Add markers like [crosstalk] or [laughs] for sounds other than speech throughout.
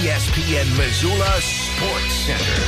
ESPN Missoula Sports Center.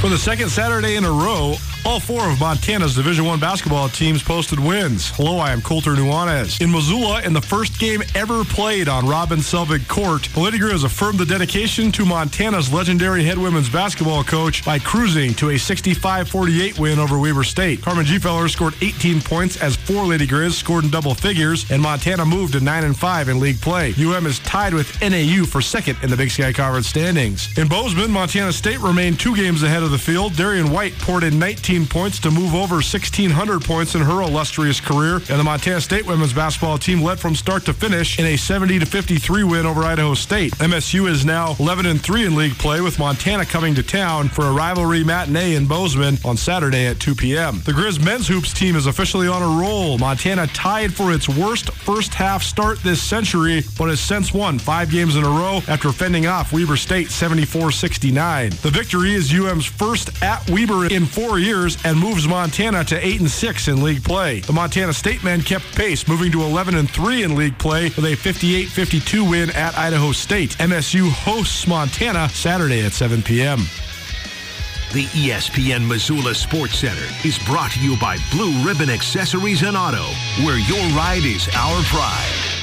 For the second Saturday in a row, all four of Montana's Division One basketball teams posted wins. Hello, I am Colter Nuanez. In Missoula, in the first game ever played on Robin Selvig Court, Lady Grizz affirmed the dedication to Montana's legendary head women's basketball coach by cruising to a 65-48 win over Weber State. Carmen Gfeller scored 18 points as four Lady Grizz scored in double figures, and Montana moved to 9 and 5 in league play. UM is tied with NAU for second in the Big Sky Conference standings. In Bozeman, Montana State remained two games ahead of the field. Darian White poured in 19 points to move over 1,600 points in her illustrious career. And the Montana State women's basketball team led from start to finish in a 70 to 53 win over Idaho State. MSU is now 11 and 3 in league play with Montana coming to town for a rivalry matinee in Bozeman on Saturday at 2 p.m. The Grizz men's hoops team is officially on a roll. Montana tied for its worst first half start this century, but has since won five games in a row after fending off Weber State 74-69. The victory is UM's first at Weber in four years and moves Montana to 8 and 6 in league play. The Montana State men kept pace, moving to 11 and 3 in league play with a 58-52 win at Idaho State. MSU hosts Montana Saturday at 7 p.m. The ESPN Missoula Sports Center is brought to you by Blue Ribbon Accessories and Auto, where your ride is our pride.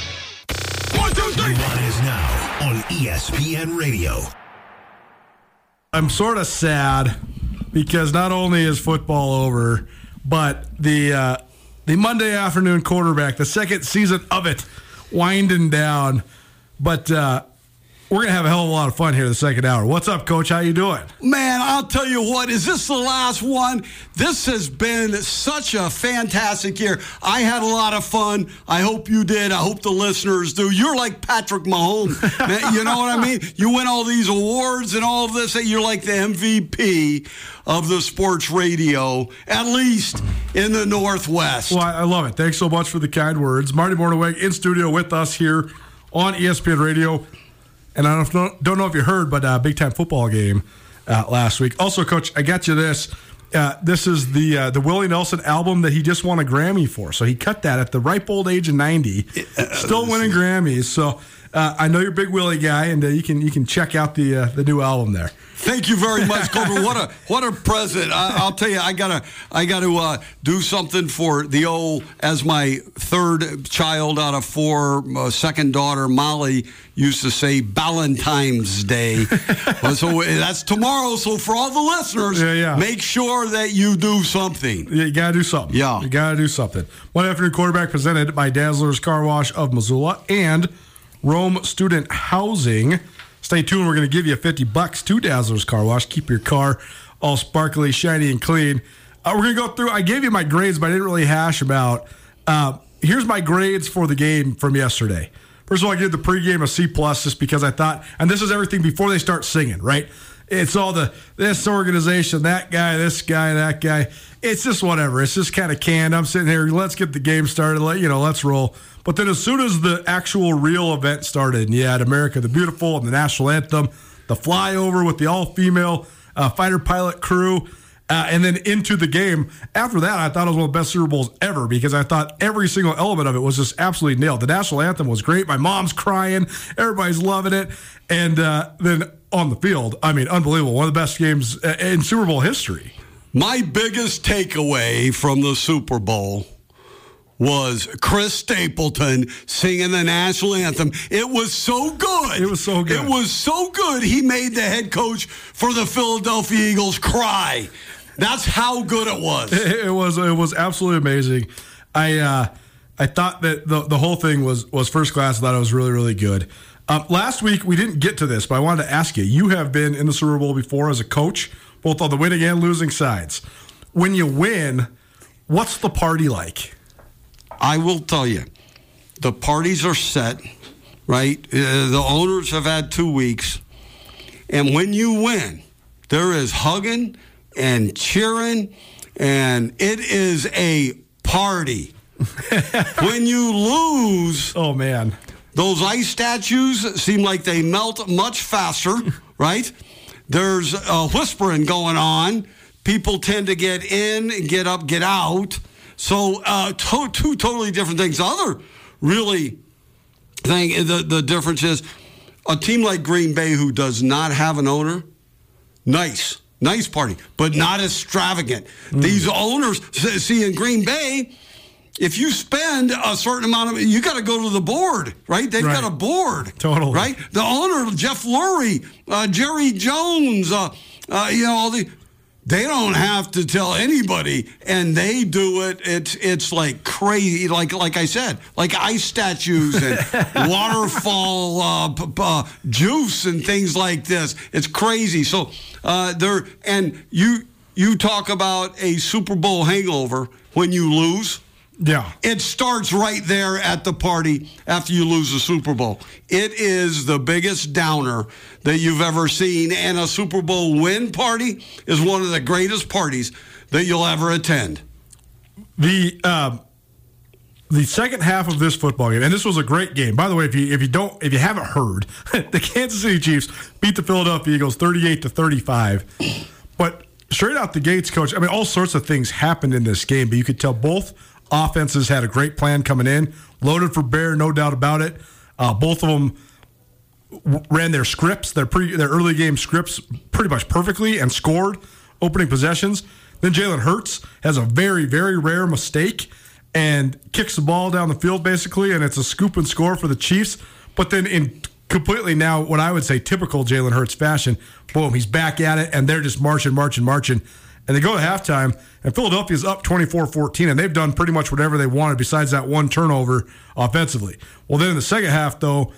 One, two, three. One is now on ESPN Radio. I'm sort of sad because not only is football over, but the uh, the Monday afternoon quarterback, the second season of it, winding down. But uh, we're gonna have a hell of a lot of fun here the second hour. What's up, Coach? How you doing? Man, I'll tell you what. Is this the last one? This has been such a fantastic year. I had a lot of fun. I hope you did. I hope the listeners do. You're like Patrick Mahomes. [laughs] Man, you know what I mean? You win all these awards and all of this. And you're like the MVP of the sports radio, at least in the Northwest. Well, I love it. Thanks so much for the kind words. Marty Mornhinweg in studio with us here on ESPN Radio. And I don't, don't know if you heard, but uh, big time football game uh, last week. Also, Coach, I got you this. Uh, this is the uh, the Willie Nelson album that he just won a Grammy for. So he cut that at the ripe old age of ninety, still winning Grammys. So uh, I know you're a big Willie guy, and uh, you can you can check out the uh, the new album there. Thank you very much, Cobra. what a what a present! I, will tell you, I gotta I gotta uh, do something for the old as my third child out of four, uh, second daughter Molly used to say Valentine's Day. [laughs] so that's tomorrow. So for all the listeners, yeah, yeah. make sure that you do something. Yeah, you gotta do something. Yeah, you gotta do something. One afternoon quarterback presented by Dazzler's Car Wash of Missoula and Rome Student Housing. Stay tuned. We're going to give you 50 bucks to Dazzler's Car Wash. Keep your car all sparkly, shiny, and clean. Uh, we're going to go through. I gave you my grades, but I didn't really hash about. Uh, here's my grades for the game from yesterday. First of all, I gave the pregame a C plus just because I thought, and this is everything before they start singing, right? It's all the this organization, that guy, this guy, that guy. It's just whatever. It's just kind of canned. I'm sitting here. Let's get the game started. Let you know. Let's roll. But then as soon as the actual real event started, and you had America the Beautiful and the national anthem, the flyover with the all female uh, fighter pilot crew, uh, and then into the game. After that, I thought it was one of the best Super Bowls ever because I thought every single element of it was just absolutely nailed. The national anthem was great. My mom's crying. Everybody's loving it. And uh, then on the field, I mean, unbelievable. One of the best games uh, in Super Bowl history. My biggest takeaway from the Super Bowl was Chris Stapleton singing the national anthem. It was so good. It was so good. It was so good. He made the head coach for the Philadelphia Eagles cry. That's how good it was. [laughs] It, was. It was absolutely amazing. I uh, I thought that the the whole thing was was first class. I thought it was really really good. Um, last week we didn't get to this, but I wanted to ask you. You have been in the Super Bowl before as a coach, both on the winning and losing sides. When you win, what's the party like? I will tell you, the parties are set. right? Uh, the owners have had two weeks. And when you win, there is hugging and cheering, and it is a party. [laughs] when you lose, oh man, those ice statues seem like they melt much faster, [laughs] right? There's a whispering going on. People tend to get in get up, get out. So uh, to- two totally different things. The other really thing, the, the difference is a team like Green Bay who does not have an owner, nice, nice party, but not extravagant. Mm. These owners, see, in Green Bay, if you spend a certain amount of you got to go to the board, right? They've right. got a board, totally, right? The owner, Jeff Lurie, uh, Jerry Jones, uh, uh, you know, all the they don't have to tell anybody, and they do it. It's it's like crazy, like like I said, like ice statues and [laughs] waterfall uh, p- p- uh, juice and things like this. It's crazy. So uh, there, and you you talk about a Super Bowl hangover when you lose. Yeah. It starts right there at the party after you lose the Super Bowl. It is the biggest downer that you've ever seen. And a Super Bowl win party is one of the greatest parties that you'll ever attend. The. Um, the second half of this football game, and this was a great game. By the way, if you if you don't if you haven't heard, [laughs] the Kansas City Chiefs beat the Philadelphia Eagles thirty eight to thirty five. But straight out the gates, coach. I mean, all sorts of things happened in this game, but you could tell both offenses had a great plan coming in, loaded for bear, no doubt about it. Uh, both of them ran their scripts, their pre, their early game scripts, pretty much perfectly, and scored opening possessions. Then Jalen Hurts has a very very rare mistake and kicks the ball down the field basically, and it's a scoop and score for the Chiefs. But then in completely now what I would say typical Jalen Hurts fashion, boom, he's back at it, and they're just marching, marching, marching and they go to halftime, and Philadelphia's up 24 14, and they've done pretty much whatever they wanted besides that one turnover offensively. Well, then in the second half, though,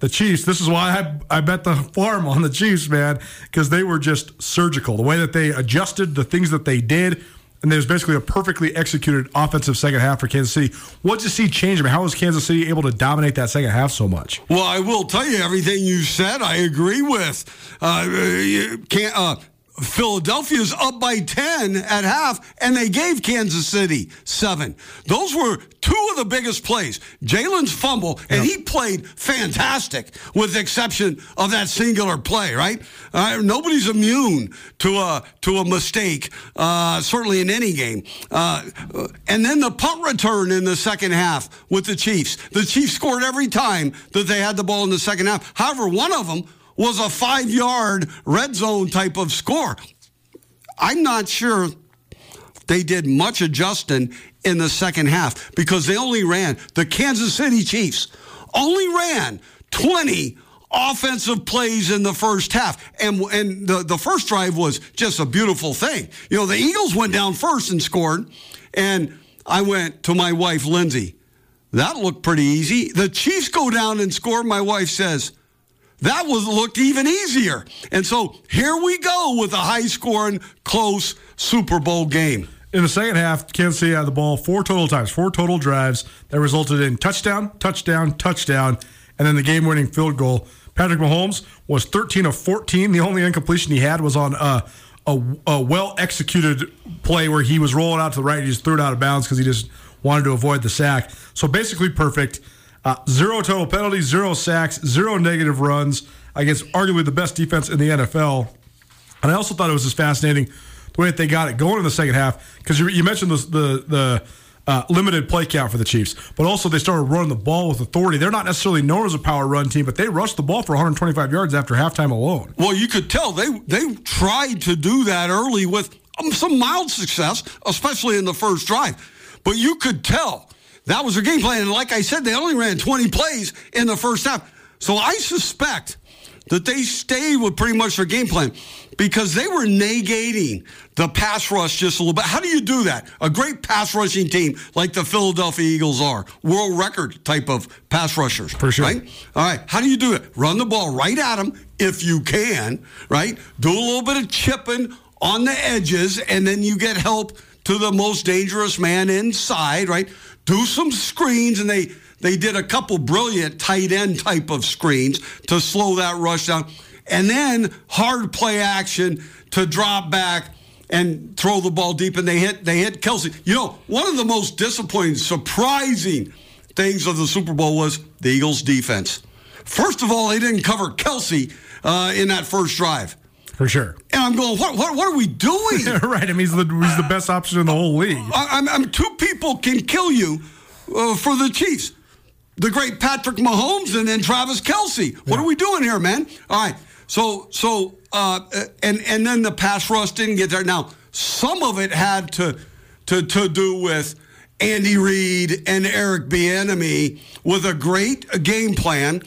the Chiefs, this is why I, I bet the [laughs] farm on the Chiefs, man, because they were just surgical. The way that they adjusted, the things that they did, and there's basically a perfectly executed offensive second half for Kansas City. What did you see change? I mean, how was Kansas City able to dominate that second half so much? Well, I will tell you everything you said. I agree with. Uh, can't, uh, Philadelphia's up by 10 at half, and they gave Kansas City seven. Those were two of the biggest plays. Jalen's fumble, and he played fantastic, with the exception of that singular play, right? Uh, nobody's immune to a, to a mistake, uh, certainly in any game. Uh, and then the punt return in the second half with the Chiefs. The Chiefs scored every time that they had the ball in the second half. However, one of them was a five yard red zone type of score. I'm not sure they did much adjusting in the second half because they only ran, the Kansas City Chiefs only ran 20 offensive plays in the first half. And, and the, the first drive was just a beautiful thing. You know, the Eagles went down first and scored. And I went to my wife, Lindsay. That looked pretty easy. The Chiefs go down and score. My wife says, that was looked even easier. And so here we go with a high scoring, close Super Bowl game. In the second half, Kansas City had the ball four total times, four total drives that resulted in touchdown, touchdown, touchdown, and then the game winning field goal. Patrick Mahomes was 13 of 14. The only incompletion he had was on a, a, a well executed play where he was rolling out to the right. and He just threw it out of bounds because he just wanted to avoid the sack. So basically perfect. Uh, zero total penalties, zero sacks, zero negative runs against arguably the best defense in the NFL. And I also thought it was just fascinating the way that they got it going in the second half because you, you, mentioned the the, the uh, limited play count for the Chiefs, but also they started running the ball with authority. They're not necessarily known as a power run team, but they rushed the ball for 125 yards after halftime alone. Well, you could tell they they tried to do that early with um, some mild success, especially in the first drive. But you could tell that was their game plan. And like I said, they only ran 20 plays in the first half. So I suspect that they stayed with pretty much their game plan because they were negating the pass rush just a little bit. How do you do that? A great pass rushing team like the Philadelphia Eagles are, world record type of pass rushers. For sure. Right? All right. How do you do it? Run the ball right at them if you can, right? Do a little bit of chipping on the edges, and then you get help to the most dangerous man inside, right? Do some screens, and they they did a couple brilliant tight end type of screens to slow that rush down. And then hard play action to drop back and throw the ball deep, and they hit they hit Kelce. You know, one of the most disappointing, surprising things of the Super Bowl was the Eagles' defense. First of all, they didn't cover Kelce uh, in that first drive. For sure. And I'm going, what, what, what are we doing? [laughs] right. I mean, he's the, he's the best option in the whole league. I, I'm, I'm two people can kill you uh, for the Chiefs. The great Patrick Mahomes and then Travis Kelce. What yeah. are we doing here, man? All right. So, so, uh, and and then the pass rush didn't get there. Now, some of it had to to to do with Andy Reid and Eric Bieniemy with a great game plan,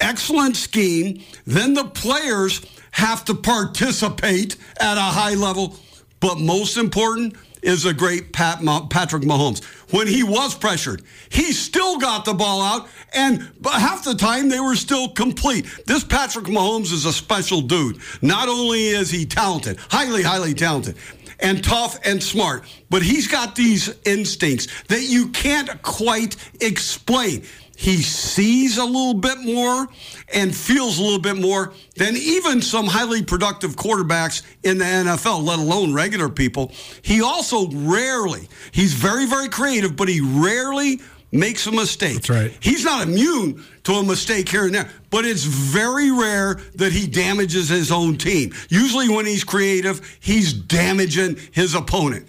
excellent scheme. Then the players have to participate at a high level, but most important is a great Pat Patrick Mahomes. When he was pressured, he still got the ball out, and half the time they were still complete. This Patrick Mahomes is a special dude. Not only is he talented, highly, highly talented, and tough and smart, but he's got these instincts that you can't quite explain he sees a little bit more and feels a little bit more than even some highly productive quarterbacks in the NFL, let alone regular people. He also rarely, he's very, very creative, but he rarely makes a mistake. That's right. He's not immune to a mistake here and there, but it's very rare that he damages his own team. Usually when he's creative, he's damaging his opponent.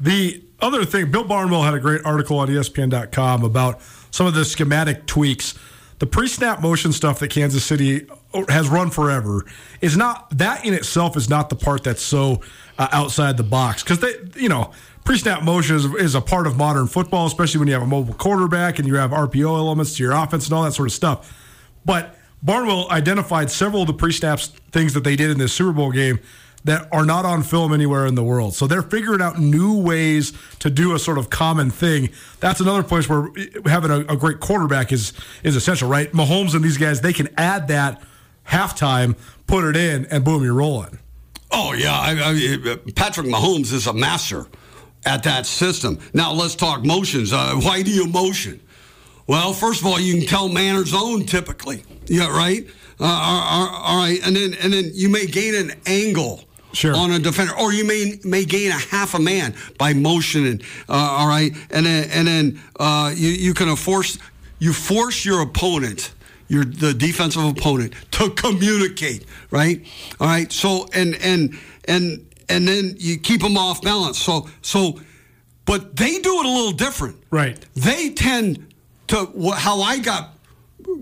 The other thing, Bill Barnwell had a great article on ESPN.com about some of the schematic tweaks. The pre-snap motion stuff that Kansas City has run forever is not that in itself is not the part that's so uh, outside the box because they you know pre-snap motion is, is a part of modern football, especially when you have a mobile quarterback and you have RPO elements to your offense and all that sort of stuff. But Barnwell identified several of the pre-snaps things that they did in this Super Bowl game that are not on film anywhere in the world. So they're figuring out new ways to do a sort of common thing. That's another place where having a, a great quarterback is is essential, right? Mahomes and these guys, they can add that halftime, put it in, and boom, you're rolling. Oh yeah, I, I, Patrick Mahomes is a master at that system. Now let's talk motions. Uh, why do you motion? Well, first of all, you can tell man or zone typically. Yeah, right. Uh, all, all right, and then and then you may gain an angle sure. on a defender, or you may may gain a half a man by motioning. Uh, all right, and then and then uh, you you can force you force your opponent. Your the defensive opponent to communicate, right? All right. So and and and and then you keep them off balance. So so, but they do it a little different, right? They tend to how I got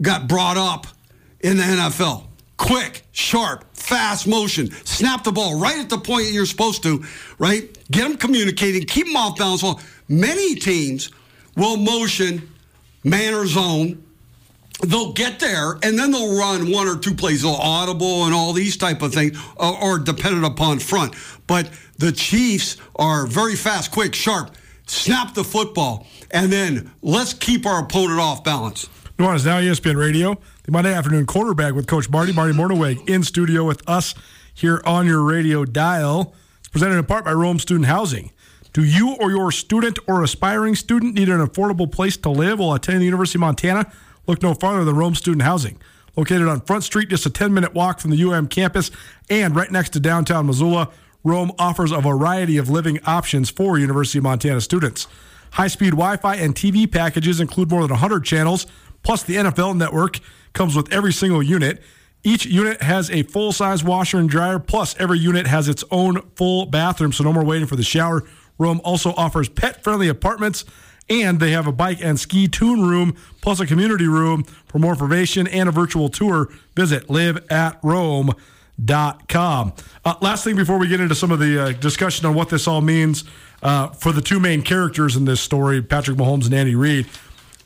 got brought up in the NFL quick, sharp, fast motion. Snap the ball right at the point you're supposed to, right? Get them communicating, keep them off balance. Well, many teams will motion man or zone. They'll get there and then they'll run one or two plays, they'll audible and all these type of things, or, or dependent upon front. But the Chiefs are very fast, quick, sharp. Snap the football, and then let's keep our opponent off balance. Nuanez now ESPN Radio the Monday afternoon quarterback with Coach Marty, Marty Mornhinweg, in studio with us here on your radio dial. It's presented in part by Rome Student Housing. Do you or your student or aspiring student need an affordable place to live while attending the University of Montana? Look no farther than Rome Student Housing. Located on Front Street, just a 10 minute walk from the UM campus and right next to downtown Missoula, Rome offers a variety of living options for University of Montana students. High speed Wi Fi and TV packages include more than 100 channels, plus the NFL network comes with every single unit. Each unit has a full size washer and dryer, plus, every unit has its own full bathroom, so no more waiting for the shower. Rome also offers pet friendly apartments, and they have a bike and ski tune room, plus a community room. For more information and a virtual tour, visit liveatrome.com. Uh, last thing before we get into some of the uh, discussion on what this all means uh, for the two main characters in this story, Patrick Mahomes and Andy Reid.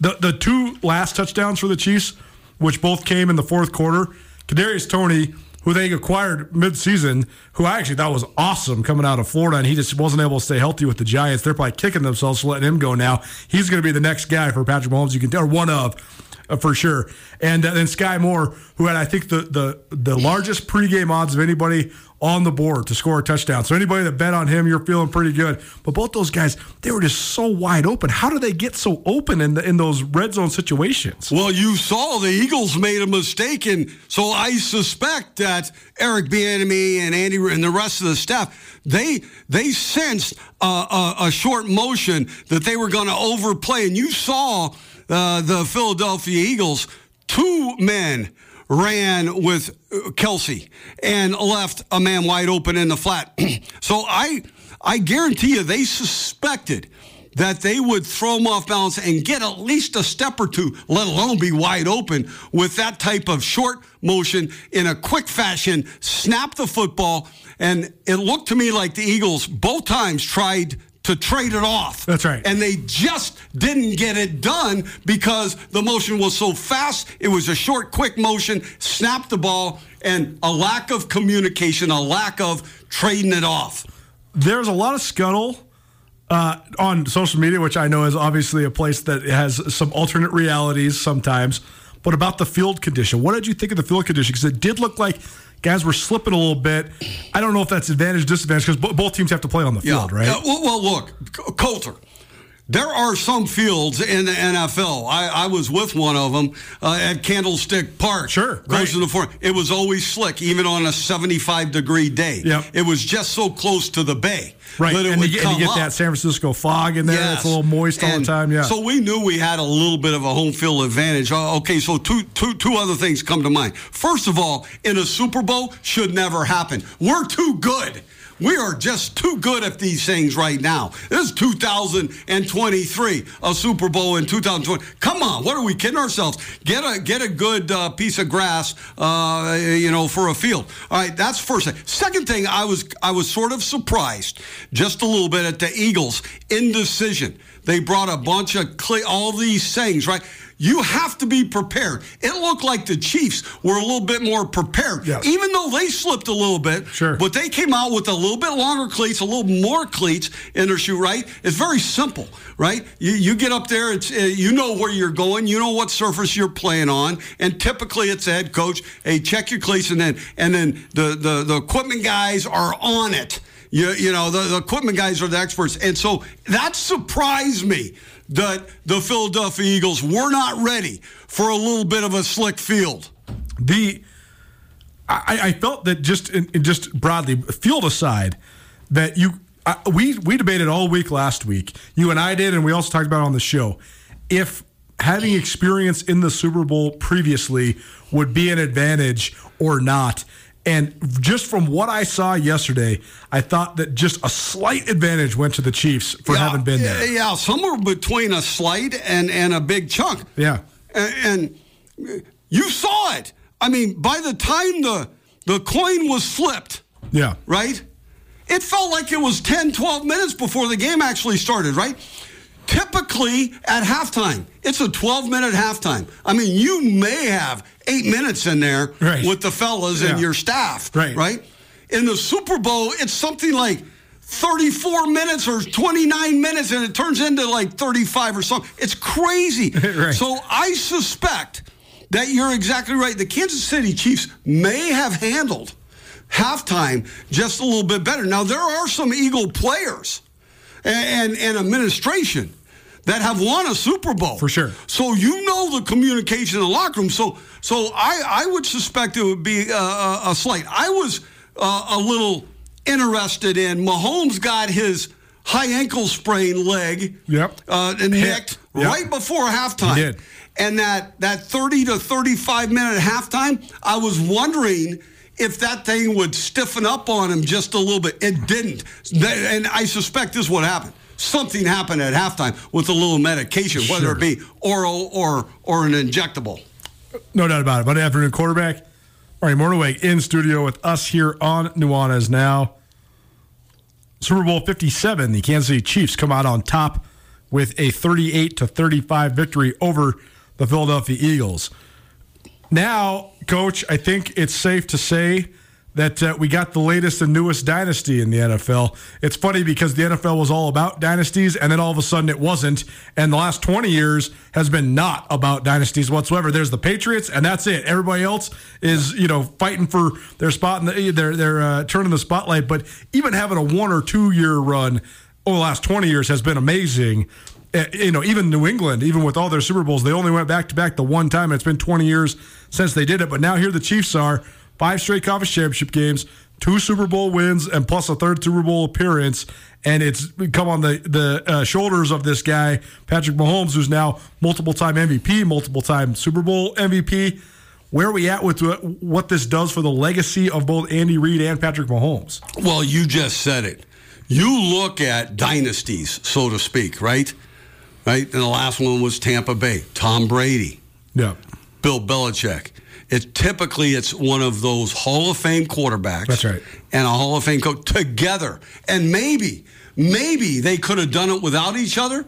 The, the two last touchdowns for the Chiefs which both came in the fourth quarter. Kadarius Toney, who they acquired midseason, who I actually thought was awesome coming out of Florida, and he just wasn't able to stay healthy with the Giants. They're probably kicking themselves for letting him go now. He's going to be the next guy for Patrick Mahomes. You can tell, or one of. uh, for sure. And uh, then Sky Moore, who had I think the the the largest pregame odds of anybody on the board to score a touchdown. So anybody that bet on him, you're feeling pretty good. But both those guys, they were just so wide open. How do they get so open in the, in those red zone situations? Well, you saw the Eagles made a mistake, and so I suspect that Eric Bieniemy and Andy and the rest of the staff they they sensed a, a, a short motion that they were going to overplay, and you saw uh, the Philadelphia Eagles two men ran with uh, Kelce and left a man wide open in the flat. [clears throat] so I I guarantee you they suspected that they would throw him off balance and get at least a step or two, let alone be wide open with that type of short motion in a quick fashion, snap the football. And it looked to me like the Eagles both times tried to trade it off. That's right. And they just didn't get it done because the motion was so fast. It was a short, quick motion, snap the ball, and a lack of communication, a lack of trading it off. There's a lot of scuttle uh, on social media, which I know is obviously a place that has some alternate realities sometimes, but about the field condition. What did you think of the field condition? Because it did look like guys were slipping a little bit. I don't know if that's advantage disadvantage because both teams have to play on the field, yeah. right? Yeah. Well, well, look, Colter. There are some fields in the NFL. I, I was with one of them uh, at Candlestick Park. Sure, Close right. to the front. It was always slick, even on a 75 degree day. Yep. It was just so close to the bay. Right, that it and, would you get, and you get up. that San Francisco fog in there. Yes. It's a little moist all And the time. Yeah. So we knew we had a little bit of a home field advantage. Uh, Okay, so two, two, two other things come to mind. First of all, in a Super Bowl, should never happen. We're too good. We are just too good at these things right now. This is 2023, a Super Bowl in 2020. Come on, what are we kidding ourselves? Get a get a good uh, piece of grass, uh, you know, for a field. All right, that's first thing. Second thing, I was I was sort of surprised just a little bit at the Eagles' indecision. They brought a bunch of cle all these things, right? You have to be prepared. It looked like the Chiefs were a little bit more prepared, Yes. even though they slipped a little bit. Sure. But they came out with a little bit longer cleats, a little more cleats in their shoe, right? It's very simple, right? You, you get up there, it's uh, you know where you're going, you know what surface you're playing on, and typically it's the head coach, hey, check your cleats, and then and then the the, the equipment guys are on it. You, you know, the, the equipment guys are the experts. And so that surprised me that the Philadelphia Eagles were not ready for a little bit of a slick field. the I, I felt that just in, just broadly field aside that you I, we we debated all week last week you and I did and we also talked about it on the show if having experience in the Super Bowl previously would be an advantage or not and just from what I saw yesterday I thought that just a slight advantage went to the Chiefs for having been there Yeah, somewhere between a slight and, and a big chunk. yeah And, and you saw it. I mean, by the time the the coin was flipped, yeah right? It felt like it was 10, 12 minutes before the game actually started, right? Typically at halftime, it's a 12 minute halftime. I mean, you may have eight minutes in there Right. with the fellas and your staff, Right. right? In the Super Bowl, it's something like 34 minutes or 29 minutes, and it turns into like 35 or something. It's crazy. [laughs] Right. So I suspect that you're exactly right. The Kansas City Chiefs may have handled halftime just a little bit better. Now, there are some Eagle players and, and, and administration that have won a Super Bowl. For sure. So you know the communication in the locker room. So so I, I would suspect it would be a, a, a slight. I was uh, a little interested in Mahomes got his high ankle sprain leg Yep. uh, nicked Yep. right before halftime. He did. And that, that 30 to 35 minute halftime, I was wondering if that thing would stiffen up on him just a little bit. It didn't. And I suspect this is what happened. Something happened at halftime with a little medication, whether Sure. it be oral or, or an injectable. No doubt about it. But afternoon quarterback. All right, Mornhinweg in studio with us here on Nuanez now. Super Bowl 57, the Kansas City Chiefs come out on top with a 38 to 35 victory over the Philadelphia Eagles. Now, coach, I think it's safe to say that uh, we got the latest and newest dynasty in the NFL. It's funny because the NFL was all about dynasties, and then all of a sudden it wasn't. And the last 20 years has been not about dynasties whatsoever. There's the Patriots, and that's it. Everybody else is, you know, fighting for their spot, in the, they're, they're uh, turning the spotlight. But even having a one or two year run over the last 20 years has been amazing. Uh, you know, even New England, even with all their Super Bowls, they only went back to back the one time. It's been 20 years since they did it. But now here the Chiefs are five straight conference championship games, two Super Bowl wins, and plus a third Super Bowl appearance. And it's come on the the uh, shoulders of this guy, Patrick Mahomes, who's now multiple time MVP, multiple time Super Bowl MVP. Where are we at with what this does for the legacy of both Andy Reid and Patrick Mahomes? Well, you just said it. You look at dynasties, so to speak, right? Right? And the last one was Tampa Bay, Tom Brady. Yeah. Bill Belichick. It typically it's one of those Hall of Fame quarterbacks. That's right. And a Hall of Fame coach together. And maybe, maybe they could have done it without each other,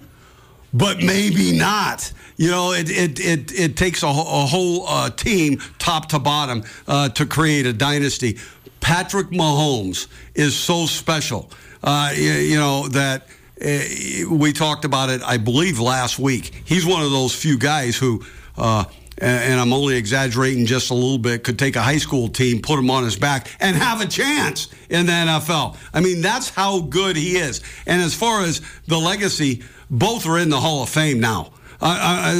but maybe not. You know, it it it, it takes a, a whole uh, team, top to bottom, uh, to create a dynasty. Patrick Mahomes is so special. Uh, you, you, know that. Uh, we talked about it, I believe, last week. He's one of those few guys who uh, and I'm only exaggerating just a little bit, could take a high school team, put him on his back, and have a chance in the NFL. I mean, that's how good he is. And as far as the legacy, both are in the Hall of Fame now. Uh,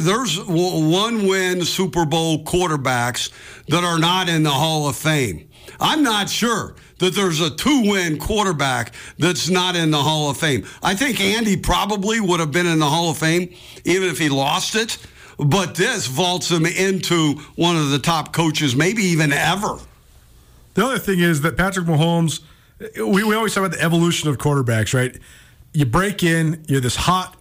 there's one win Super Bowl quarterbacks that are not in the Hall of Fame. I'm not sure that there's a two win quarterback that's not in the Hall of Fame. I think Andy probably would have been in the Hall of Fame even if he lost it but this vaults him into one of the top coaches, maybe even ever. The other thing is that Patrick Mahomes, we, we always talk about the evolution of quarterbacks, right? You break in, you're this hot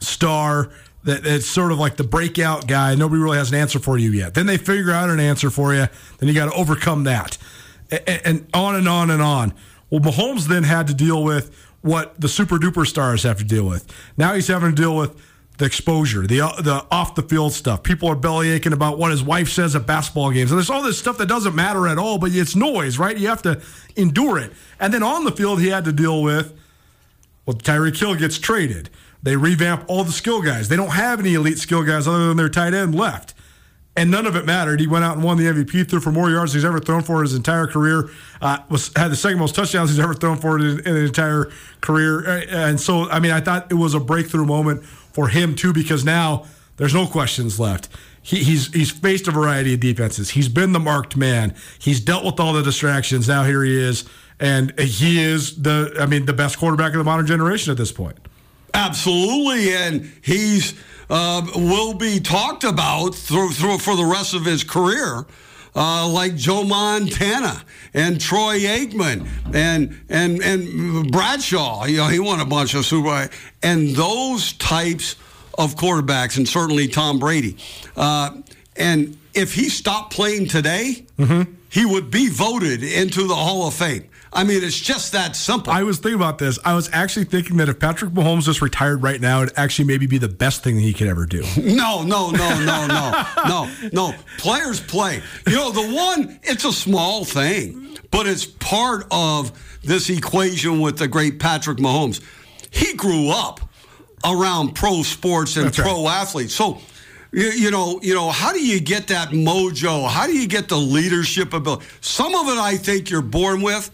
star that it's sort of like the breakout guy. Nobody really has an answer for you yet. Then they figure out an answer for you. Then you got to overcome that, and, and on and on and on. Well, Mahomes then had to deal with what the super duper stars have to deal with. Now he's having to deal with the exposure, the uh, the off the field stuff. People are belly aching about what his wife says at basketball games. And there's all this stuff that doesn't matter at all, but it's noise, right? You have to endure it. And then on the field, he had to deal with well, Tyreek Hill gets traded. They revamp all the skill guys. They don't have any elite skill guys other than their tight end left. And none of it mattered. He went out and won the MVP, threw for more yards than he's ever thrown for in his entire career. Uh, was had the second most touchdowns he's ever thrown for in, in his entire career. And so, I mean, I thought it was a breakthrough moment for him too, because now there's no questions left. He, he's he's faced a variety of defenses. He's been the marked man. He's dealt with all the distractions. Now here he is, and he is the I mean the best quarterback of the modern generation at this point. Absolutely, and he's uh, will be talked about through, through for the rest of his career. Uh, like Joe Montana and Troy Aikman and and and Bradshaw. You know, he won a bunch of Super and those types of quarterbacks, and certainly Tom Brady. Uh, and if he stopped playing today, mm-hmm. he would be voted into the Hall of Fame. I mean, it's just that simple. I was thinking about this. I was actually thinking that if Patrick Mahomes just retired right now, it'd actually maybe be the best thing he could ever do. [laughs] No, no, no, no, no, no, no. Players play. You know, the one, it's a small thing, but it's part of this equation with the great Patrick Mahomes. He grew up around pro sports and That's pro right. athletes. So, you, you, know, you know, how do you get that mojo? How do you get the leadership ability? Some of it I think you're born with.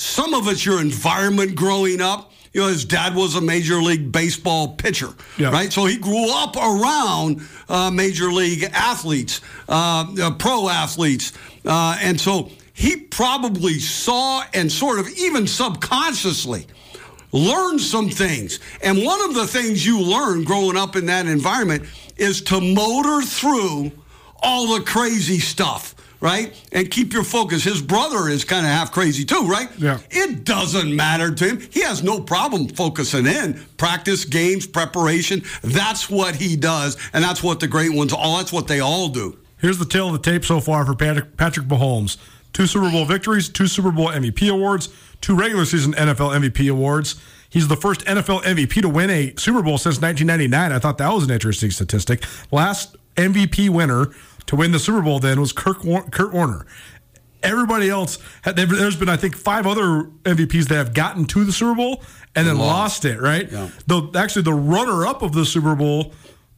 Some of it's your environment growing up. You know, his dad was a major league baseball pitcher, yeah. right? So he grew up around uh, major league athletes, uh, uh, pro athletes, uh, and so he probably saw and sort of even subconsciously learned some things. And one of the things you learn growing up in that environment is to motor through all the crazy stuff right? And keep your focus. His brother is kind of half crazy too, right? Yeah. It doesn't matter to him. He has no problem focusing in. Practice, games, preparation. That's what he does. And that's what the great ones all that's what they all do. Here's the tale of the tape so far for Patrick, Patrick Mahomes. Two Super Bowl victories, two Super Bowl MVP awards, two regular season NFL MVP awards. He's the first NFL MVP to win a Super Bowl since 1999. I thought that was an interesting statistic. Last MVP winner to win the Super Bowl then was Kirk War- Kurt Warner. Everybody else, there's been I think five other MVPs that have gotten to the Super Bowl and then lost, lost it. Right? Yeah. The actually the runner up of the Super Bowl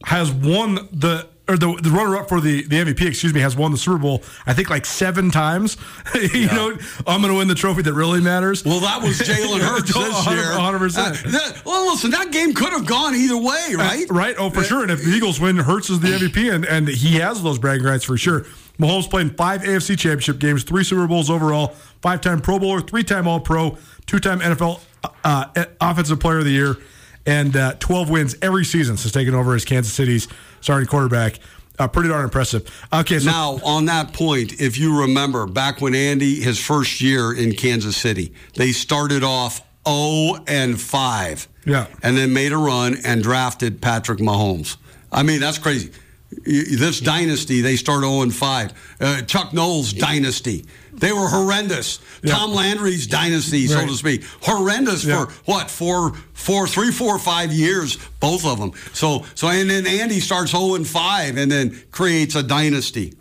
has won the or the, the runner up for the, the MVP, excuse me, has won the Super Bowl, I think like seven times. [laughs] you yeah. know, I'm going to win the trophy that really matters. Well, that was Jalen [laughs] Hurts this year. 100%. Uh, that, well, listen, that game could have gone either way, uh, right? Uh, right. Oh, for uh, sure. And if the Eagles win, Hurts is the [sighs] MVP, and, and he has those bragging rights for sure. Mahomes played in five AFC championship games, three Super Bowls overall, five time Pro Bowler, three time All Pro, two time NFL uh, Offensive Player of the Year and uh, 12 wins every season since taking over as Kansas City's starting quarterback. Uh, pretty darn impressive. Okay, so now on that point, if you remember back when Andy his first year in Kansas City, they started off 0 and 5. Yeah. And then made a run and drafted Patrick Mahomes. I mean, that's crazy this dynasty, they start 0 and 5. Uh, Chuck Noll's dynasty, they were horrendous. Yeah. Tom Landry's dynasty, right. so to speak, horrendous yeah. for what four, four, three, four, five years, both of them. So, so and then Andy starts 0 and 5, and then creates a dynasty.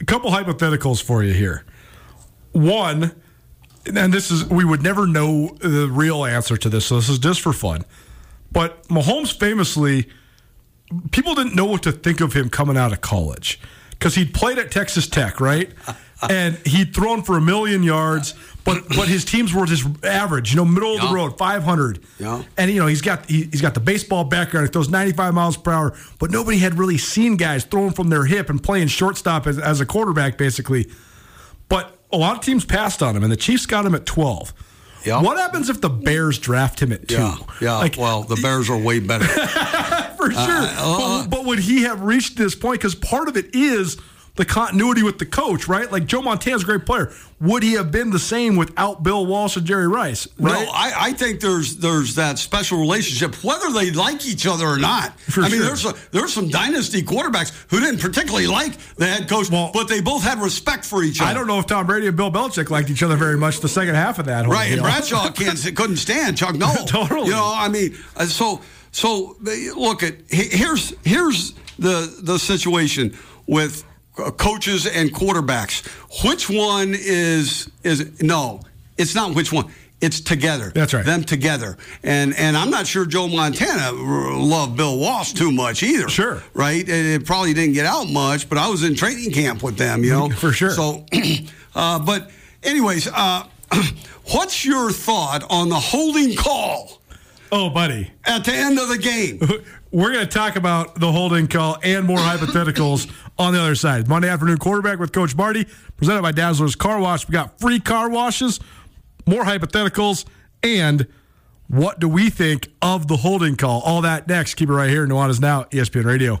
A couple hypotheticals for you here. One, and this is we would never know the real answer to this, so this is just for fun. But Mahomes famously people didn't know what to think of him coming out of college because he'd played at Texas Tech, right? [laughs] and he'd thrown for a million yards, but but his teams were just average, you know, middle of the road, 500. Yeah. And you know, he's got he, has got the baseball background. He throws 95 miles per hour, but nobody had really seen guys throwing from their hip and playing shortstop as, as a quarterback, basically. But a lot of teams passed on him, and the Chiefs got him at 12. Yeah. What happens if the Bears draft him at two? Yeah, yeah. Like, well, the Bears are way better. [laughs] For sure. Uh, uh, but, but would he have reached this point? Because part of it is the continuity with the coach, right? Like Joe Montana's a great player. Would he have been the same without Bill Walsh and Jerry Rice? Right? No, I, I think there's there's that special relationship, whether they like each other or not. For I mean, there's a, there's some dynasty quarterbacks who didn't particularly like the head coach, well, but they both had respect for each other. I don't know if Tom Brady and Bill Belichick liked each other very much the second half of that. Right, deal. and Bradshaw [laughs] can't couldn't stand Chuck [laughs] Noll. totally. You know, I mean, uh, so so look at here's here's the the situation with coaches and quarterbacks. Which one is is no? It's not which one. It's together. That's right. Them together. And and I'm not sure Joe Montana loved Bill Walsh too much either. Sure. Right. It probably didn't get out much, but I was in training camp with them. You know. For sure. So, [clears throat] uh, but anyways, uh, [clears throat] what's your thought on the holding call? Oh, buddy. At the end of the game. [laughs] We're going to talk about the holding call and more hypotheticals on the other side. Monday afternoon quarterback with Coach Marty, presented by Dazzler's Car Wash. We got free car washes, more hypotheticals, and what do we think of the holding call? All that next. Keep it right here. Nuanez Now, ESPN Radio.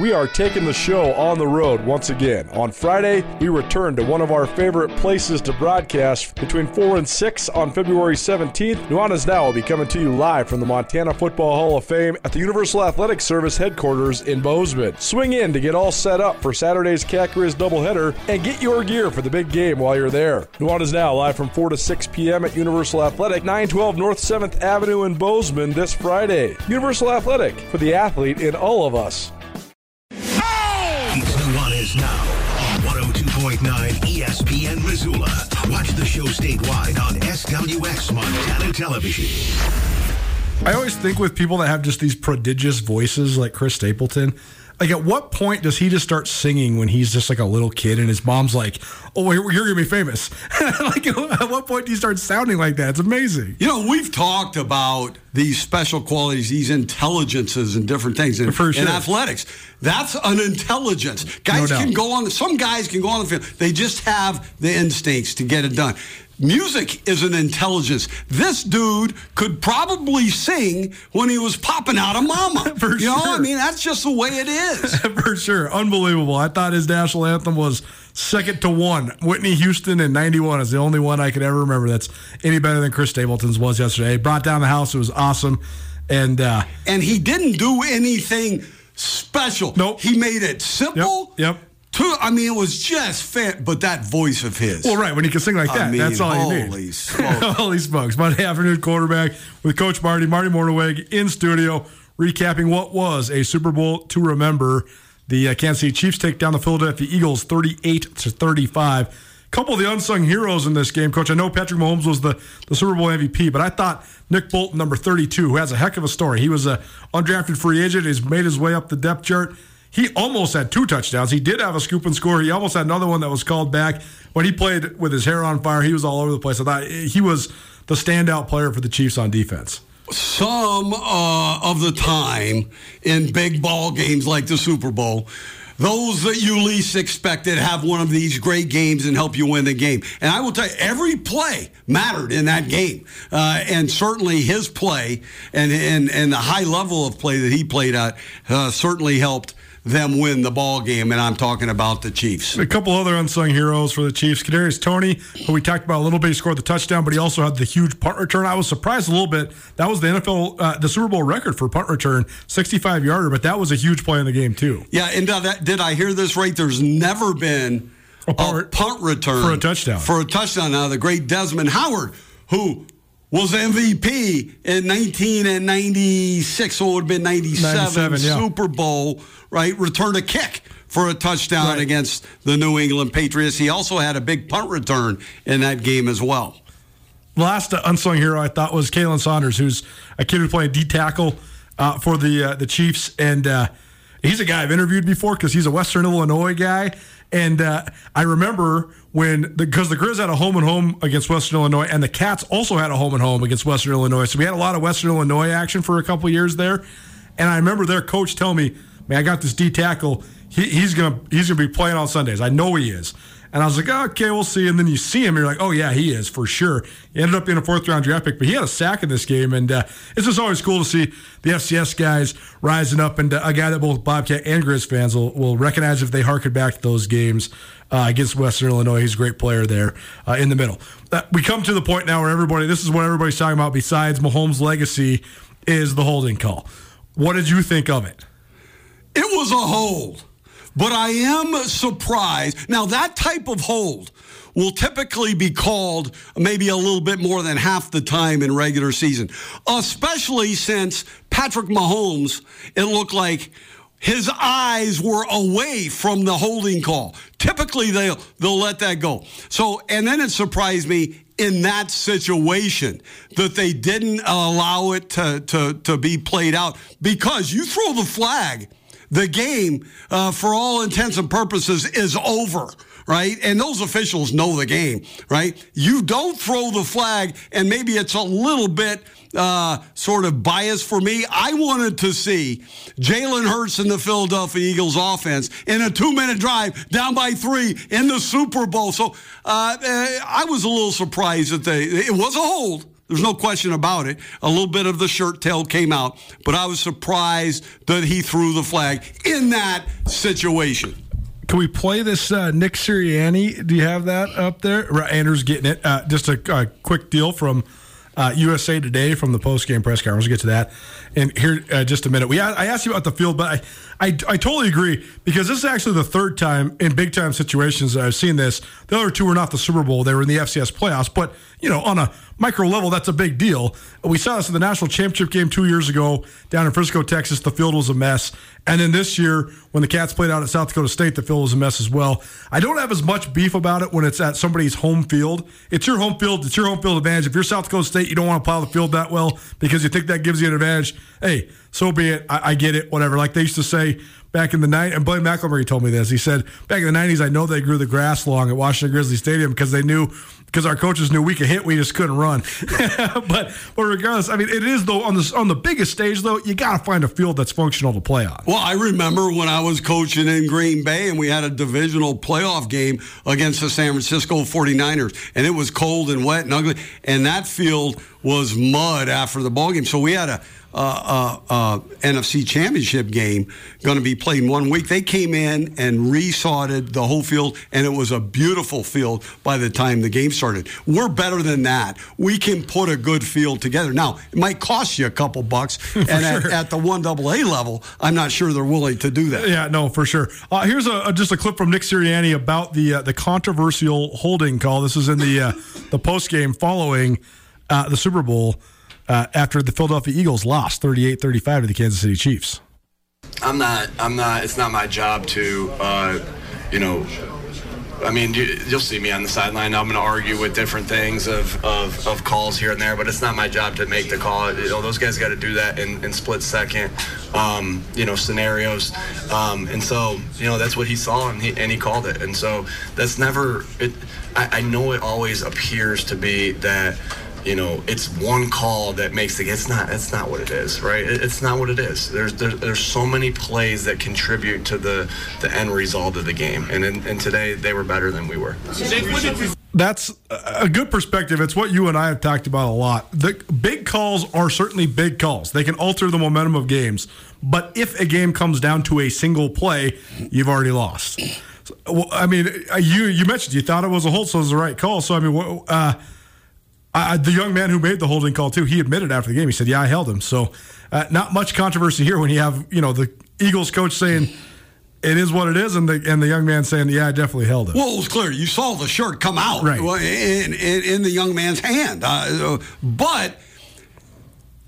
We are taking the show on the road once again. On Friday, we return to one of our favorite places to broadcast between 4 and 6 on February 17th. Nuanez Now will be coming to you live from the Montana Football Hall of Fame at the Universal Athletic Service headquarters in Bozeman. Swing in to get all set up for Saturday's Cat-Griz doubleheader and get your gear for the big game while you're there. Nuanez Now live from 4 to 6 p.m. at Universal Athletic, 912 North 7th Avenue in Bozeman this Friday. Universal Athletic for the athlete in all of us. 102.9 ESPN Missoula. Watch the show statewide on SWX Montana Television. I always think with people that have just these prodigious voices like Chris Stapleton, like at what point does he just start singing when he's just like a little kid and his mom's like, "Oh, you're, you're gonna be famous"? [laughs] like at what point do you start sounding like that? It's amazing. You know, we've talked about these special qualities, these intelligences, and different things in, sure. in athletics. That's an intelligence. Guys no can go on. Some guys can go on the field. They just have the instincts to get it done. Music is an intelligence. This dude could probably sing when he was popping out of mama. [laughs] For you know, sure. I mean, that's just the way it is. [laughs] For sure. Unbelievable. I thought his national anthem was second to one. Whitney Houston in 91 is the only one I could ever remember that's any better than Chris Stapleton's was yesterday. It brought down the house. It was awesome. And uh, and he didn't do anything special. Nope. He made it simple. Yep, yep. To, I mean, it was just fan, but that voice of his. well, right, when he can sing like I that, mean, that's all you need. holy [laughs] smokes. Holy smokes. Monday afternoon quarterback with Coach Marty, Marty Mornhinweg in studio, recapping what was a Super Bowl to remember. The uh, Kansas City Chiefs take down the Philadelphia Eagles 38 to 35. Couple of the unsung heroes in this game, Coach. I know Patrick Mahomes was the, the Super Bowl MVP, but I thought Nick Bolton, number 32, who has a heck of a story. He was a undrafted free agent. He's made his way up the depth chart. He almost had two touchdowns. He did have a scoop and score. He almost had another one that was called back. When he played with his hair on fire, he was all over the place. I thought he was the standout player for the Chiefs on defense. Some uh, of the time in big ball games like the Super Bowl, those that you least expected have one of these great games and help you win the game. And I will tell you, every play mattered in that game, uh, and certainly his play and and and the high level of play that he played at uh, certainly helped them win the ball game. And I'm talking about the Chiefs. A couple other unsung heroes for the Chiefs. Kadarius Toney, who we talked about a little bit, he scored the touchdown, but he also had the huge punt return. I was surprised a little bit. That was the NFL, uh, the Super Bowl record for punt return, 65 yarder, but that was a huge play in the game too. Yeah, and uh, that, did I hear this right? There's never been A a punt- punt, return for a touchdown. For a touchdown. Now, the great Desmond Howard, who was MVP in 1996, so it would have been 97, 97, yeah. Super Bowl, right? Returned a kick for a touchdown Right. against the New England Patriots. He also had a big punt return in that game as well. last unsung hero I thought was Khalen Saunders, who's a kid who's playing D tackle uh, for the uh, the Chiefs, and uh, he's a guy I've interviewed before because he's a Western Illinois guy, and uh, I remember when because the, Grizz had a home and home against Western Illinois, and the Cats also had a home and home against Western Illinois, so we had a lot of Western Illinois action for a couple years there, and I remember their coach telling me, "Man, I got this D tackle. He, he's gonna he's gonna be playing on Sundays. I know he is." And I was like, okay, we'll see. And then you see him, you're like, oh, yeah, he is for sure. He ended up being a fourth round draft pick, but he had a sack in this game. And uh, it's just always cool to see the FCS guys rising up. And uh, a guy that both Bobcat and Grizz fans will, will recognize if they harken back to those games uh, against Western Illinois. He's a great player there uh, in the middle. Uh, we come to the point now where everybody, this is what everybody's talking about besides Mahomes' legacy, is the holding call. What did you think of it? It was a hold, but I am surprised. Now, that type of hold will typically be called maybe a little bit more than half the time in regular season, especially since Patrick Mahomes, it looked like his eyes were away from the holding call. Typically, they'll, they'll let that go. So, and then it surprised me in that situation that they didn't allow it to, to, to be played out because you throw the flag the game, uh, for all intents and purposes, is over, right? And those officials know the game, right? You don't throw the flag, and maybe it's a little bit uh, sort of bias for me. I wanted to see Jalen Hurts and the Philadelphia Eagles offense in a two minute drive down by three in the Super Bowl. So uh, uh, I was a little surprised that they, it was a hold. There's no question about it. A little bit of the shirt tail came out, but I was surprised that he threw the flag in that situation. Can we play this uh, Nick Sirianni? Do you have that up there? Andrew's getting it. Uh, just a, a quick deal from uh, USA Today from the post game press conference. We'll get to that in here uh, just a minute. We I asked you about the field, but I, I I totally agree because this is actually the third time in big time situations that I've seen this. The other two were not the Super Bowl; they were in the FCS playoffs. But you know, on a micro level, that's a big deal. We saw this in the national championship game two years ago down in Frisco, Texas. The field was a mess, and then this year when the Cats played out at South Dakota State, the field was a mess as well. I don't have as much beef about it when it's at somebody's home field. It's your home field. It's your home field advantage. If you're South Dakota State, you don't want to plow the field that well because you think that gives you an advantage. Hey, so be it. I, I get it. Whatever. Like they used to say back in the night, and Blaine McElmurry told me this. He said back in the '90s, I know they grew the grass long at Washington Grizzly Stadium because they knew because our coaches knew we could hit, we just couldn't run. [laughs] but but regardless, I mean, it is though on the on the biggest stage though, you got to find a field that's functional to play on. Well, I remember when I was coaching in Green Bay and we had a divisional playoff game against the San Francisco 49ers, and it was cold and wet and ugly, and that field was mud after the ball game. So we had a uh, uh, uh, NFC Championship game going to be played in one week. They came in and resodded the whole field, and it was a beautiful field by the time the game started. We're better than that. We can put a good field together. Now, it might cost you a couple bucks, [laughs] and sure. at, at, the one AA level, I'm not sure they're willing to do that. Yeah, no, for sure. Uh, here's a, a, just a clip from Nick Sirianni about the uh, the controversial holding call. This is in the uh, the post game following the Super Bowl uh, after the Philadelphia Eagles lost 38-35 to the Kansas City Chiefs. I'm not. I'm not. It's not my job to, uh, you know. I mean, you, will see me on the sideline. I'm going to argue with different things of, of, of, calls here and there, but it's not my job to make the call. You know, those guys got to do that in, in split second, um, you know, scenarios. Um, and so, you know, that's what he saw and he, and he called it. And so that's never. It, I, I know it always appears to be that you know, it's one call that makes it. It's not. It's not what it is, right? it's not what it is. There's, there's there's so many plays that contribute to the the end result of the game, and in, and today they were better than we were. That's a good perspective. It's what you and I have talked about a lot. The big calls are certainly big calls. They can alter the momentum of games, but if a game comes down to a single play, you've already lost. Well, I mean, uh, you you mentioned you thought it was a hold, so it was the right call. So I mean, uh, uh, the young man who made the holding call too, he admitted after the game. He said, "Yeah, I held him." So, uh, not much controversy here when you have you know the Eagles coach saying it is what it is, and the and the young man saying, "Yeah, I definitely held it." Well, it was clear. You saw the shirt come out right. in, in, in the young man's hand, uh, but.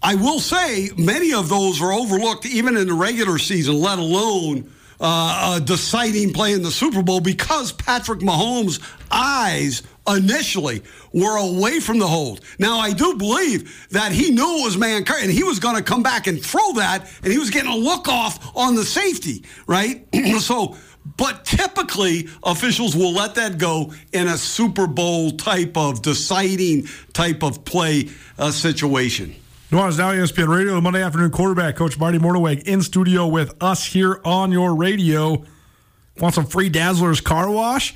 I will say many of those are overlooked even in the regular season, let alone uh, a deciding play in the Super Bowl because Patrick Mahomes' eyes initially were away from the hold. Now, I do believe that he knew it was man and he was going to come back and throw that, and he was getting a look off on the safety, right? [clears throat] so, but typically, officials will let that go in a Super Bowl type of deciding type of play uh, situation. Nuanez Now ESPN Radio, the Monday afternoon quarterback, Coach Marty Mornhinweg in studio with us here on your radio. Want some free Dazzlers car wash?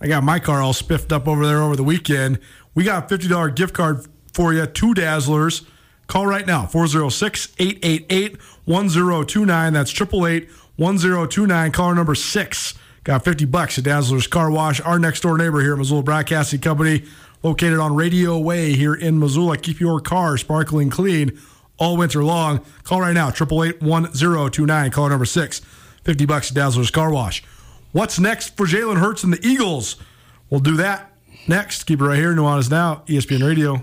I got my car all spiffed up over there over the weekend. We got a $50 gift card for you, two Dazzlers. Call right now, 406 888 1029. That's 888 1029. Caller number six. Got 50 bucks at Dazzler's Car Wash, our next door neighbor here at Missoula Broadcasting Company, located on Radio Way here in Missoula. Keep your car sparkling clean all winter long. Call right now, 888 1029. Caller number six. 50 bucks at Dazzler's Car Wash. What's next for Jalen Hurts and the Eagles? We'll do that next. Keep it right here. Nuanez Now, ESPN Radio.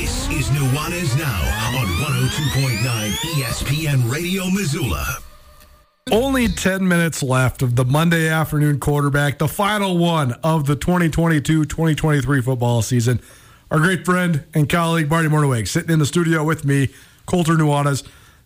This is Nuanez Now on 102.9 ESPN Radio Missoula. Only 10 minutes left of the Monday afternoon quarterback, the final one of the 2022 2023 football season. Our great friend and colleague, Marty Mornhinweg, sitting in the studio with me, Colter Nuanez,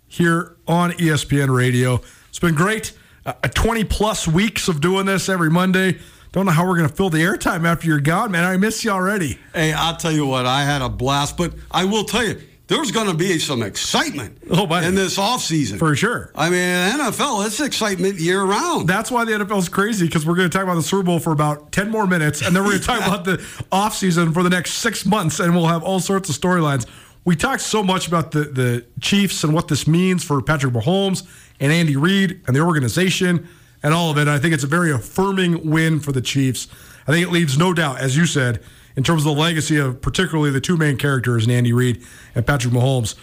here on ESPN Radio. It's been great. Uh, 20 plus weeks of doing this every Monday. Don't know how we're going to fill the airtime after you're gone, man. I miss you already. Hey, I'll tell you what, I had a blast, but I will tell you, there's going to be some excitement oh, in this offseason. For sure. I mean, NFL, it's excitement year round. That's why the NFL is crazy because we're going to talk about the Super Bowl for about 10 more minutes, and then we're going to talk [laughs] about the offseason for the next six months, and we'll have all sorts of storylines. We talked so much about the, the Chiefs and what this means for Patrick Mahomes and Andy Reid and the organization and all of it. I think it's a very affirming win for the Chiefs. I think it leaves no doubt, as you said, in terms of the legacy of particularly the two main characters, Andy Reid and Patrick Mahomes.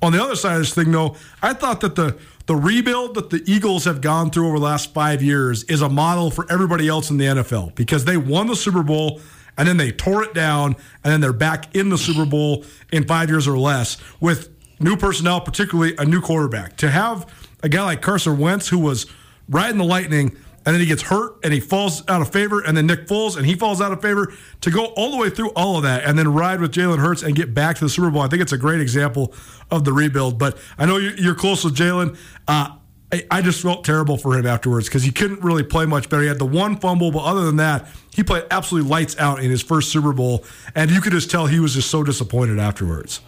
On the other side of this thing, though, I thought that the the rebuild that the Eagles have gone through over the last five years is a model for everybody else in the NFL because they won the Super Bowl and then they tore it down and then they're back in the Super Bowl in five years or less with new personnel, particularly a new quarterback. To have a guy like Carson Wentz who was riding the lightning and then he gets hurt and he falls out of favor, and then Nick Foles and he falls out of favor to go all the way through all of that and then ride with Jalen Hurts and get back to the Super Bowl. I think it's a great example of the rebuild. But I know you're close with Jalen. Uh, I just felt terrible for him afterwards because he couldn't really play much better. He had the one fumble, but other than that, he played absolutely lights out in his first Super Bowl, and you could just tell he was just so disappointed afterwards.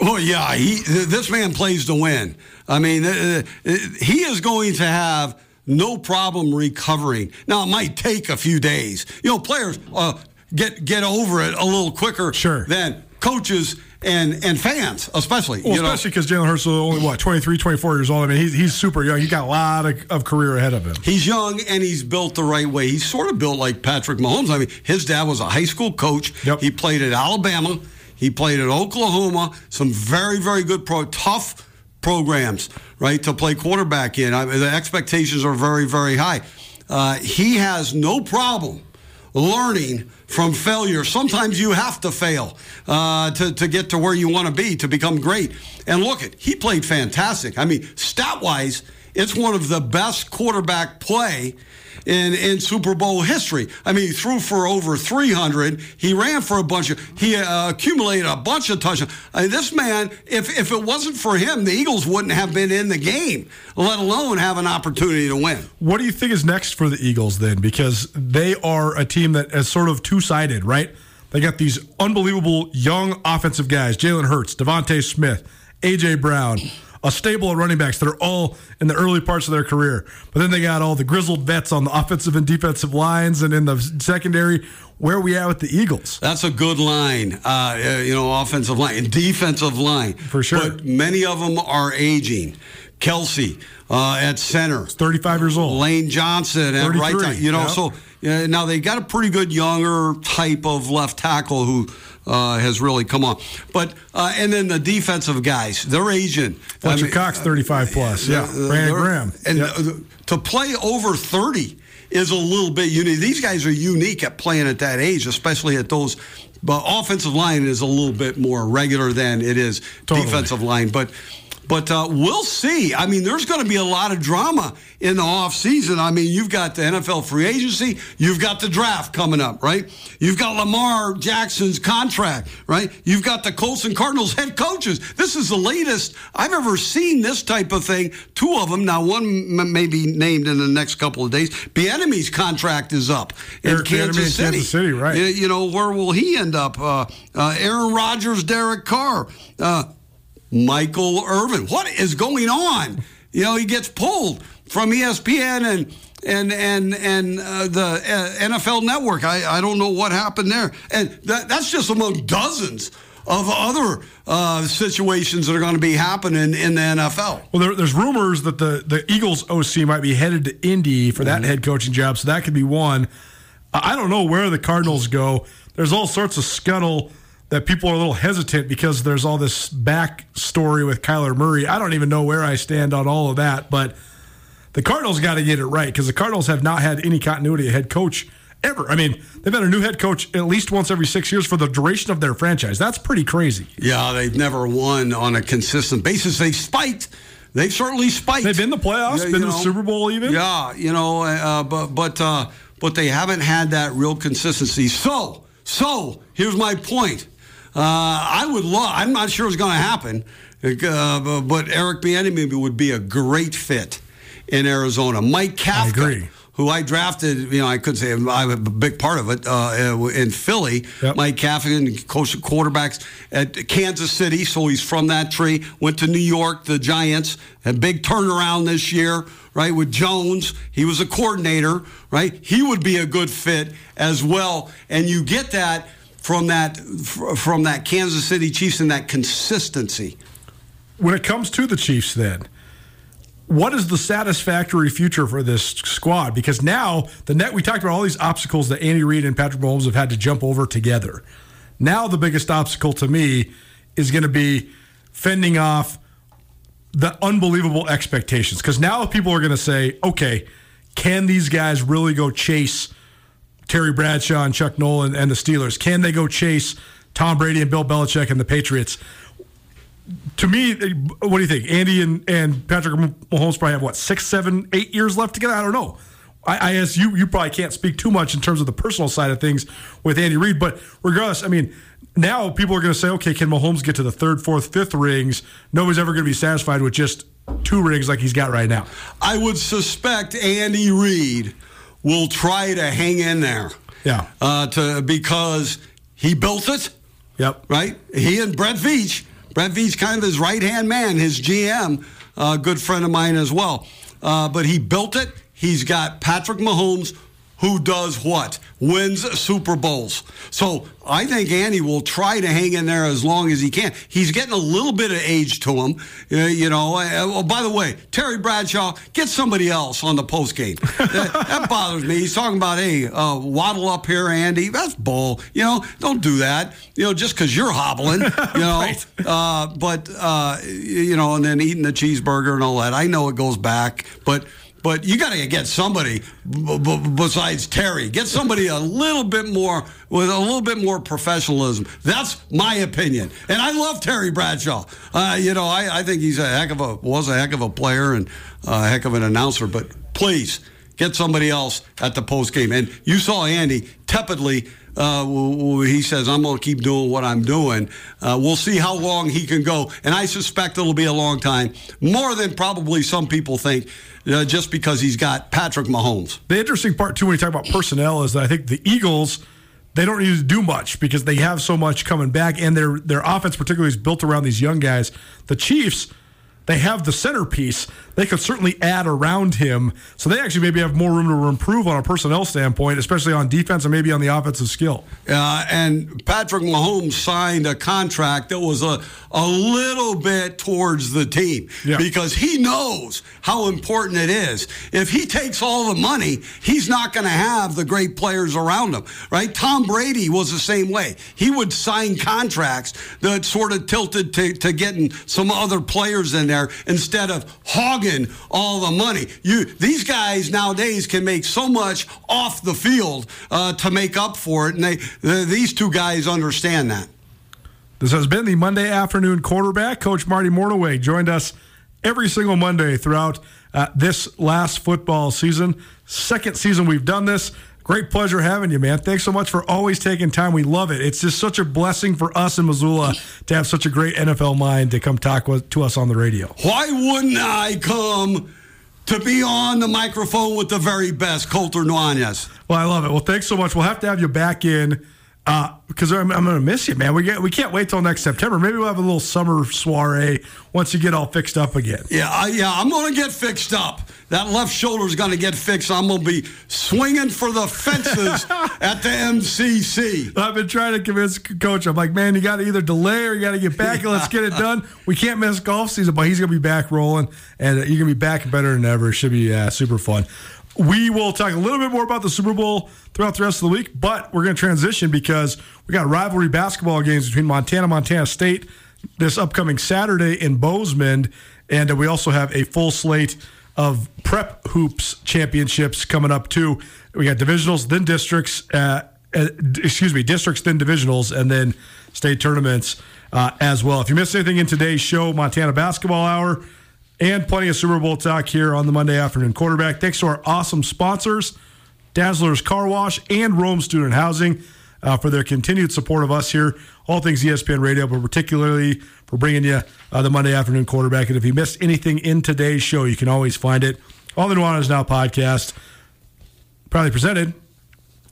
Oh yeah, he this man plays to win. I mean, he is going to have no problem recovering. Now it might take a few days. You know, players uh, get get over it a little quicker sure. than coaches and and fans, especially. Well, especially because Jalen Hurts is only what 23, 24 years old. I mean, he's, he's super young. He's got a lot of, of career ahead of him. He's young and he's built the right way. He's sort of built like Patrick Mahomes. I mean, his dad was a high school coach. Yep. He played at Alabama. He played at Oklahoma. Some very very good pro tough programs, right, to play quarterback in. I the expectations are very very high. Uh, he has no problem learning from failure. Sometimes you have to fail uh, to, to get to where you want to be, to become great. And look, at he played fantastic. I mean, stat wise, it's one of the best quarterback play in, in Super Bowl history. I mean, he threw for over 300. He ran for a bunch of, he uh, accumulated a bunch of touchdowns. I mean, this man, if, if it wasn't for him, the Eagles wouldn't have been in the game, let alone have an opportunity to win. What do you think is next for the Eagles then? Because they are a team that is sort of two sided, right? They got these unbelievable young offensive guys Jalen Hurts, DeVonta Smith, A.J. Brown a stable of running backs that are all in the early parts of their career. But then they got all the grizzled vets on the offensive and defensive lines and in the secondary. Where are we at with the Eagles? That's a good line, uh, you know, offensive line and defensive line. For sure. But many of them are aging. Kelce uh, at center. He's 35 years old. Lane Johnson at right side. You know, yep. so uh, now they got a pretty good younger type of left tackle who uh, has really come on. But uh, and then the defensive guys, they're aging. Fletcher I mean, Cox, thirty-five plus. Yeah, uh, Brandon Graham, and yep. to play over thirty is a little bit unique. These guys are unique at playing at that age, especially at those. But offensive line is a little bit more regular than it is totally. defensive line. But but uh, we'll see. I mean, there's going to be a lot of drama in the offseason. I mean, you've got the NFL free agency, you've got the draft coming up, right? You've got Lamar Jackson's contract, right? You've got the Colts and Cardinals head coaches. This is the latest I've ever seen this type of thing. Two of them, now one may be named in the next couple of days. Bieniemy's contract is up in Kansas City. Kansas City, right? You know, where will he end up? Uh, uh, Aaron Rodgers, Derek Carr. Michael Irvin. What is going on? You know, he gets pulled from ESPN and and and and uh, the uh, NFL Network. I, I don't know what happened there, and that, that's just among dozens of other uh, situations that are going to be happening in the NFL. Well, there, there's rumors that the the Eagles OC might be headed to Indy for that mm-hmm. head coaching job, so that could be one. I don't know where the Cardinals go. There's all sorts of scuttle that people are a little hesitant because there's all this back story with Kyler Murray. I don't even know where I stand on all of that, but the Cardinals got to get it right because the Cardinals have not had any continuity of head coach ever. I mean, they've had a new head coach at least once every six years for the duration of their franchise. That's pretty crazy. Yeah, they've never won on a consistent basis. They've spiked. They've certainly spiked. They've been in the playoffs, yeah, been know, the Super Bowl, even. Yeah, you know, uh, but but uh, but they haven't had that real consistency. So so here's my point. Uh, I would love. I'm not sure it's going to happen, uh, but Eric Bieniemy would be a great fit in Arizona. Mike Kafka, who I drafted, you know, I could say I'm a big part of it uh, in Philly. Yep. Mike Kafka coached quarterbacks at Kansas City, so he's from that tree. Went to New York, the Giants, a big turnaround this year, right? With Jones, he was a coordinator, right? He would be a good fit as well, and you get that from that from that Kansas City Chiefs and that consistency. When it comes to the Chiefs, then what is the satisfactory future for this squad? Because now the net we talked about all these obstacles that Andy Reid and Patrick Mahomes have had to jump over together. Now the biggest obstacle to me is going to be fending off the unbelievable expectations. Because now people are going to say, okay, can these guys really go chase Terry Bradshaw and Chuck Nolan and the Steelers? Can they go chase Tom Brady and Bill Belichick and the Patriots? To me, what do you think? Andy and, and Patrick Mahomes probably have what six, seven, eight years left together. I don't know. I, I guess you you probably can't speak too much in terms of the personal side of things with Andy Reid, but regardless, I mean, now people are going to say, okay, can Mahomes get to the third, fourth, fifth rings? Nobody's ever going to be satisfied with just two rings like he's got right now. I would suspect Andy Reid will try to hang in there. Yeah. Uh, to because he built it. Yep. Right. He and Brett Veach. Brett Veach, kind of his right hand man, his GM, a uh, good friend of mine as well. Uh, but he built it. He's got Patrick Mahomes, who does what? Wins Super Bowls. So I think Andy will try to hang in there as long as he can. He's getting a little bit of age to him. Uh, you know, uh, oh, by the way, Terry Bradshaw, get somebody else on the post game. [laughs] that, that, bothers me. He's talking about, hey, uh, waddle up here, Andy. That's bull. You know, don't do that. You know, just because you're hobbling, [laughs] you know. right. uh, but, uh, you know, and then eating the cheeseburger and all that. I know it goes back, but – but you got to get somebody b- b- besides Terry. Get somebody a little bit more with a little bit more professionalism. That's my opinion. And I love Terry Bradshaw. Uh, you know, I, I, think he's a heck of a was a heck of a player and a heck of an announcer. But please get somebody else at the post game. And you saw Andy tepidly. Uh, he says, I'm going to keep doing what I'm doing. Uh, we'll see how long he can go. And I suspect it'll be a long time, more than probably some people think uh, just because he's got Patrick Mahomes. The interesting part, too, when you talk about personnel, is that I think the Eagles they don't need to do much because they have so much coming back, and their their offense particularly is built around these young guys. The Chiefs they have the centerpiece. They could certainly add around him. So they actually maybe have more room to improve on a personnel standpoint, especially on defense and maybe on the offensive skill. Uh, and Patrick Mahomes signed a contract that was a, a little bit towards the team yeah. because he knows how important it is. If he takes all the money, he's not going to have the great players around him, right? Tom Brady was the same way. He would sign contracts that sort of tilted to, to getting some other players in there there instead of hogging all the money. You these guys nowadays can make so much off the field uh, to make up for it, and they these two guys understand that. This has been the Monday afternoon quarterback. Coach Marty Mornhinweg joined us every single Monday throughout uh, this last football season. Second season we've done this. Great pleasure having you, man. Thanks so much for always taking time. We love it. It's just such a blessing for us in Missoula to have such a great NFL mind to come talk with, to us on the radio. Why wouldn't I come to be on the microphone with the very best, Colter Nuanez? Well, I love it. Well, thanks so much. We'll have to have you back in because uh, I'm, I'm going to miss you, man. We get we can't wait till next September. Maybe we'll have a little summer soiree once you get all fixed up again. Yeah, I, yeah, I'm going to get fixed up. That left shoulder is going to get fixed. I'm going to be swinging for the fences [laughs] at the MCC. I've been trying to convince coach. I'm like, man, you got to either delay or you got to get back and let's get it done. We can't miss golf season, but he's going to be back rolling, and you're going to be back better than ever. It should be uh, super fun. We will talk a little bit more about the Super Bowl throughout the rest of the week, but we're going to transition because we got rivalry basketball games between Montana, Montana State this upcoming Saturday in Bozeman, and we also have a full slate of prep hoops championships coming up too. We got divisionals, then districts. Uh, uh, excuse me, districts, then divisionals, and then state tournaments uh, as well. If you missed anything in today's show, Montana Basketball Hour and plenty of Super Bowl talk here on the Monday afternoon quarterback. Thanks to our awesome sponsors, Dazzler's Car Wash and Rome Student Housing, uh, for their continued support of us here, all things ESPN Radio, but particularly for bringing you uh, the Monday afternoon quarterback. And if you missed anything in today's show, you can always find it on the Nuanez Now podcast, proudly presented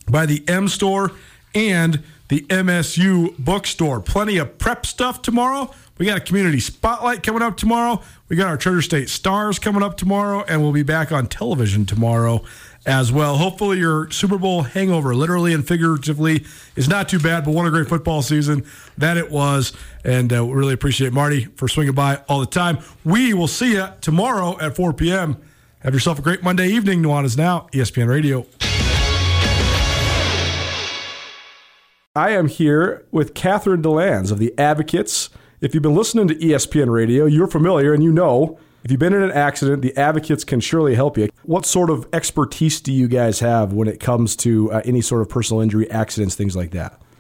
by the M Store and the MSU Bookstore. Plenty of prep stuff tomorrow. We got a community spotlight coming up tomorrow. We got our Treasure State Stars coming up tomorrow, and we'll be back on television tomorrow as well. Hopefully, your Super Bowl hangover, literally and figuratively, is not too bad, but what a great football season that it was. And uh, we really appreciate Marty for swinging by all the time. We will see you tomorrow at 4 p.m. Have yourself a great Monday evening. Nuanez Now, ESPN Radio. I am here with Catherine DeLands of the Advocates. If you've been listening to ESPN Radio, you're familiar and you know if you've been in an accident, the advocates can surely help you. What sort of expertise do you guys have when it comes to uh, any sort of personal injury, accidents, things like that?